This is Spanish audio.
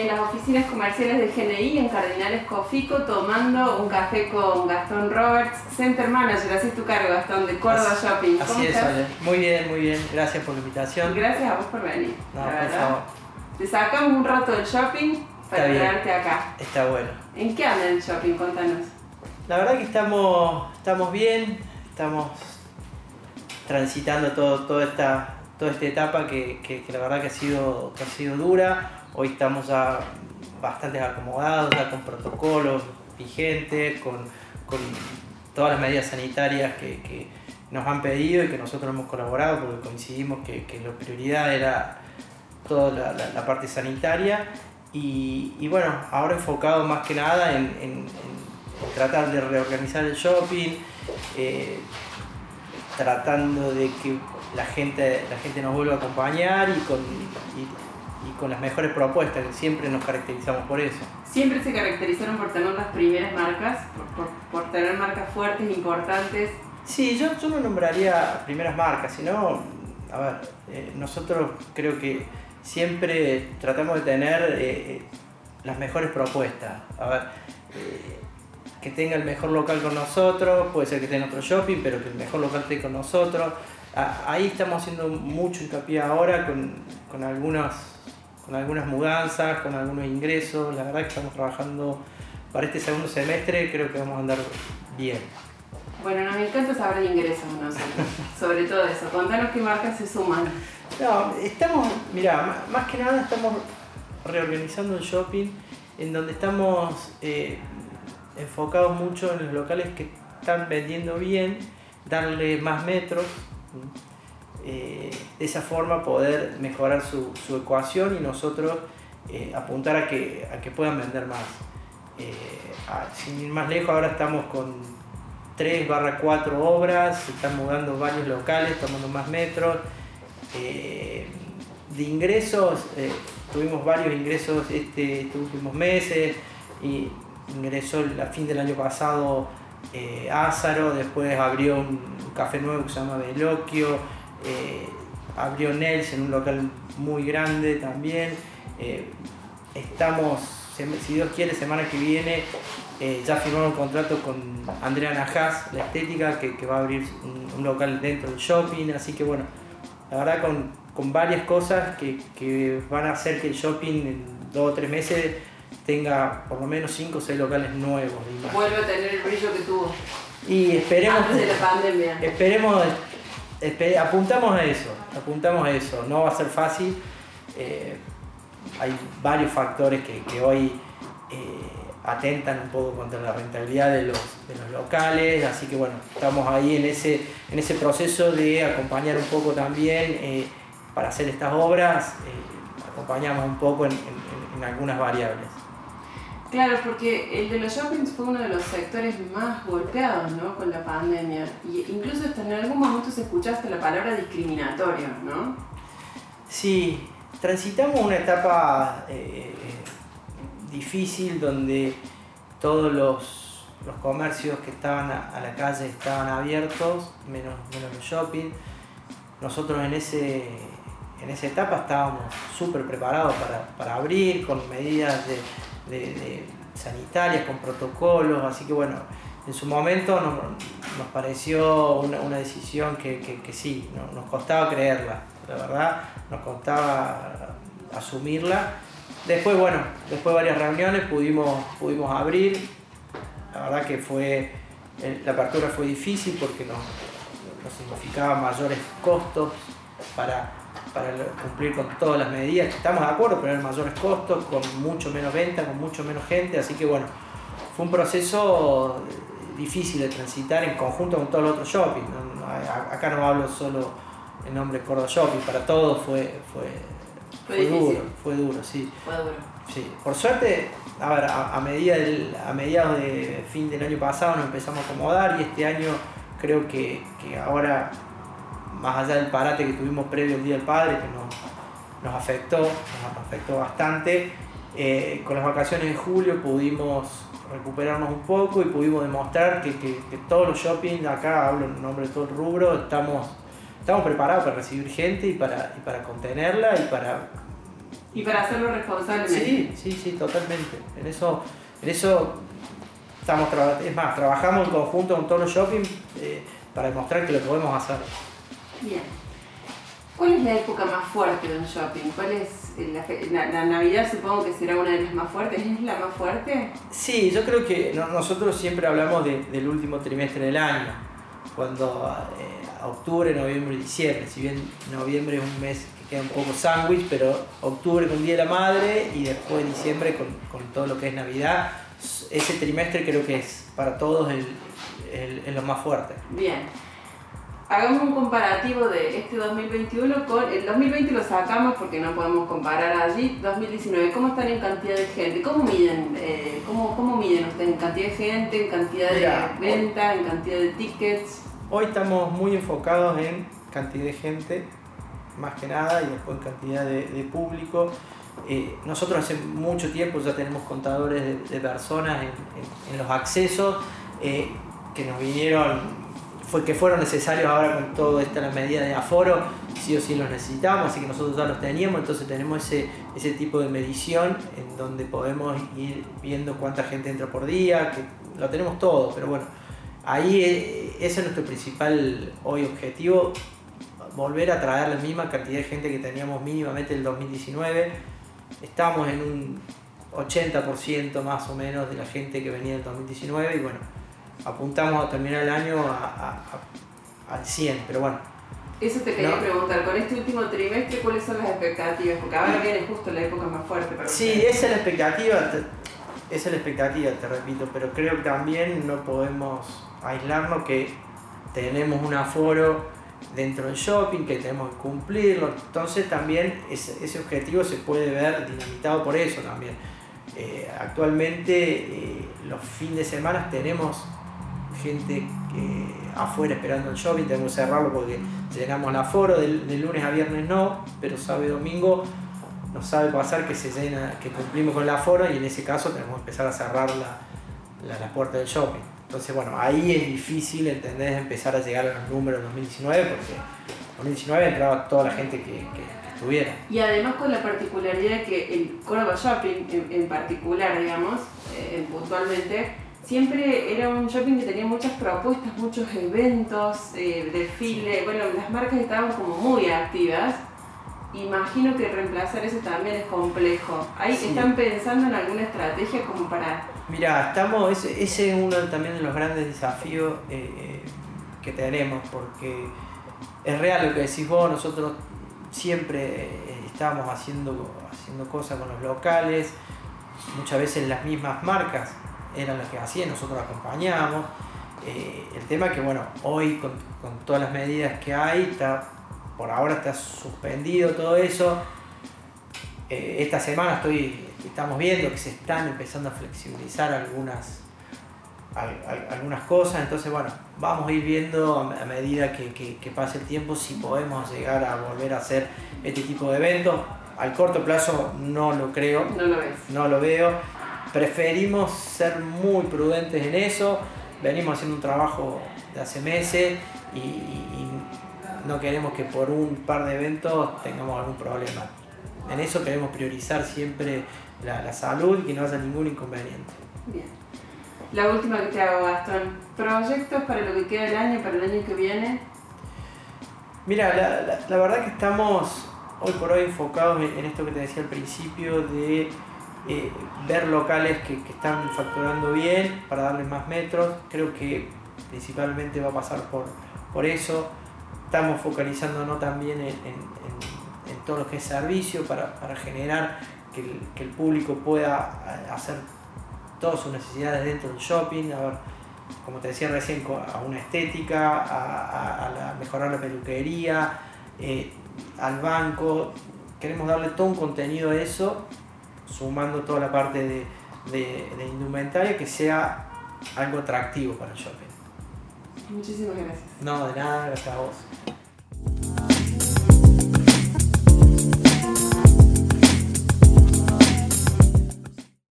en las oficinas comerciales de GNI en Cardinales Cofico tomando un café con Gastón Roberts, Center Manager, así es tu cargo Gastón, de Córdoba Shopping. ¿Cómo así es, Muy bien, muy bien. Gracias por la invitación. Gracias a vos por venir. No, por favor. Te sacamos un rato del shopping para quedarte acá. Está bueno. ¿En qué anda el shopping? Contanos. La verdad que estamos, estamos bien, estamos transitando todo, toda, esta, toda esta etapa que, que, la verdad que ha sido, que ha sido dura Hoy estamos ya bastante acomodados, ya con protocolos vigentes, con, todas las medidas sanitarias que, nos han pedido y que nosotros hemos colaborado porque coincidimos que, la prioridad era toda la, parte sanitaria. Y, bueno, ahora enfocado más que nada en, tratar de reorganizar el shopping, eh, tratando de que la gente, la gente nos vuelva a acompañar y con, y con las mejores propuestas, que siempre nos caracterizamos por eso. Siempre se caracterizaron por tener las primeras marcas, por, por, tener marcas fuertes, importantes. Sí, yo, yo no nombraría primeras marcas, sino, a ver, eh, nosotros creo que siempre tratamos de tener eh, eh, las mejores propuestas. A ver, que tenga el mejor local con nosotros, puede ser que tenga otro shopping, pero que el mejor local esté con nosotros. Ahí estamos haciendo mucho hincapié ahora con, con algunas con algunas mudanzas, con algunos ingresos. La verdad que estamos trabajando para este segundo semestre, creo que vamos a andar bien. Bueno, nos encanta saber de ingresos nosotros, sobre todo eso. Contanos qué marcas se suman. No, estamos, mira, más que nada estamos reorganizando el shopping en donde estamos eh, enfocados mucho en los locales que están vendiendo bien, darle más metros. Eh, de esa forma poder mejorar su, ecuación y nosotros eh, apuntar a que, a que puedan vender más. Eh, sin ir más lejos, ahora estamos con 3 barra 4 obras, se están mudando varios locales, tomando más metros. de ingresos, tuvimos varios ingresos este, estos últimos meses, y ingresó a fin del año pasado Ázaro, después abrió un café nuevo que se llama Veloquio, eh, abrió Nels en un local muy grande también. Eh, estamos, si Dios quiere, semana que viene eh, ya firmamos un contrato con Andrea Najas, la estética, que, va a abrir un, local dentro del shopping. Así que bueno, la verdad con, con varias cosas que, van a hacer que el shopping en dos o tres meses tenga por lo menos cinco o seis locales nuevos. Vuelve a tener el brillo que tuvo. Y esperemos. Antes de la pandemia. Esperemos apuntamos a eso, apuntamos a eso. No va a ser fácil. Eh, hay varios factores que, hoy eh, atentan un poco contra la rentabilidad de los, locales, así que bueno, estamos ahí en ese, en ese proceso de acompañar un poco también eh, para hacer estas obras, acompañamos un poco en algunas variables. Claro, porque el de los shoppings fue uno de los sectores más golpeados ¿no? con la pandemia. Y incluso hasta en algún momento se escuchaste la palabra discriminatorio, ¿no? Sí, transitamos una etapa eh, difícil donde todos los, los, comercios que estaban a, la calle estaban abiertos, menos, menos los shopping. Nosotros en, ese, en esa etapa estábamos súper preparados para, para abrir con medidas de de, sanitarias, con protocolos, así que bueno, en su momento nos, pareció una, decisión que, sí, nos costaba creerla, la verdad, nos costaba asumirla. Después, bueno, después de varias reuniones pudimos, pudimos abrir, la verdad que fue, la apertura fue difícil porque nos significaba mayores costos para para cumplir con todas las medidas, estamos de acuerdo, pero mayores costos, con mucho menos venta, con mucho menos gente, así que bueno, fue un proceso difícil de transitar en conjunto con todos los otros shopping. Acá no hablo solo en nombre de Córdoba Shopping, para todos fue, fue, duro, fue duro, sí. Fue duro. Sí. Por suerte, a, ver, a, medida a mediados de fin del año pasado nos empezamos a acomodar y este año creo que, que ahora más allá del parate que tuvimos previo al Día del Padre, que nos, afectó, nos afectó bastante, eh, con las vacaciones en julio pudimos recuperarnos un poco y pudimos demostrar que, todos los shopping, acá hablo en nombre de todo el rubro, estamos, estamos preparados para recibir gente y para, para contenerla y para Y para hacerlo responsablemente. Sí, sí, sí, totalmente. En eso, en eso estamos es más, trabajamos en conjunto con todos los shopping eh, para demostrar que lo podemos hacer. Bien. ¿Cuál es la época más fuerte de un shopping? ¿Cuál es la, la, Navidad supongo que será una de las más fuertes? ¿Es la más fuerte? Sí, yo creo que nosotros siempre hablamos del último trimestre del año, cuando eh, octubre, noviembre y diciembre. Si bien noviembre es un mes que queda un poco sándwich, pero octubre con Día de la Madre y después diciembre con, con todo lo que es Navidad, ese trimestre creo que es para todos el, el, lo más fuerte. Bien. Hagamos un comparativo de este 2021 con el 2020 lo sacamos porque no podemos comparar allí. 2019, ¿cómo están en cantidad de gente? ¿Cómo miden, eh, cómo, cómo miden ustedes en cantidad de gente, en cantidad de venta, en cantidad de tickets? Hoy estamos muy enfocados en cantidad de gente, más que nada, y después en cantidad de, de público. Eh, nosotros hace mucho tiempo ya tenemos contadores de, personas en, los accesos eh, que nos vinieron, fue, que fueron necesarios ahora con toda esta medida de aforo, sí o sí los necesitamos, así que nosotros ya los teníamos, entonces tenemos ese, ese tipo de medición en donde podemos ir viendo cuánta gente entra por día, que lo tenemos todo, pero bueno, ahí eh, ese es nuestro principal hoy objetivo, volver a traer la misma cantidad de gente que teníamos mínimamente en el 2019 estamos en un 80% más o menos de la gente que venía en 2019 y bueno, apuntamos a terminar el año al 100, pero bueno. Eso te quería preguntar, con este último trimestre, ¿cuáles son las expectativas? Porque ahora viene justo la época más fuerte para Sí, esa es la expectativa, esa es la expectativa, te repito, pero creo que también no podemos aislarnos que tenemos un aforo dentro del shopping, que tenemos que cumplirlo. Entonces también ese, ese objetivo se puede ver dinamitado por eso también. Eh, actualmente eh, los fines de semana tenemos gente eh, afuera esperando el shopping, tenemos que cerrarlo porque llenamos el aforo, del, lunes a viernes no, pero sábado domingo nos sabe pasar que se llena, que cumplimos con el aforo y en ese caso tenemos que empezar a cerrar la, la, la puerta del shopping. Entonces, bueno, ahí es difícil, entender Empezar a llegar a los números de 2019 porque en 2019 entraba toda la gente que, estuviera. Y además con la particularidad de que el Córdoba Shopping en, particular, digamos, eh, puntualmente, siempre era un shopping que tenía muchas propuestas, muchos eventos, eh, desfiles, bueno, las marcas estaban como muy activas imagino que reemplazar eso también es complejo. ¿Ahí están pensando en alguna estrategia como para...? Mira, estamos, ese, es uno también de los grandes desafíos eh, que tenemos, porque es real lo que decís vos, nosotros siempre eh, estamos haciendo, haciendo cosas con los locales, muchas veces las mismas marcas eran las que hacían, nosotros acompañamos. Eh, el tema es que, bueno, hoy con, con todas las medidas que hay, está por ahora está suspendido todo eso. Eh, esta semana estoy, estamos viendo que se están empezando a flexibilizar algunas, algunas cosas, entonces bueno, vamos a ir viendo a, medida que, pase el tiempo si podemos llegar a volver a hacer este tipo de eventos. Al corto plazo no lo creo, no lo, no lo veo. Preferimos ser muy prudentes en eso. Venimos haciendo un trabajo de hace meses y no queremos que por un par de eventos tengamos algún problema. En eso queremos priorizar siempre la, salud y que no haya ningún inconveniente. Bien. La última que te hago, Gastón. ¿Proyectos para lo que queda del año, para el año que viene? Mira, la, verdad que estamos hoy por hoy enfocados en, esto que te decía al principio de eh, ver locales que, están facturando bien para darles más metros. Creo que principalmente va a pasar por, por eso estamos focalizándonos también en, todo lo que es servicio para, generar que el, público pueda hacer todas sus necesidades dentro del shopping, a ver, como te decía recién, a una estética, a, mejorar la peluquería, eh, al banco. Queremos darle todo un contenido a eso, sumando toda la parte de, de indumentaria que sea algo atractivo para el shopping. Muchísimas gracias. No, de nada, gracias a vos.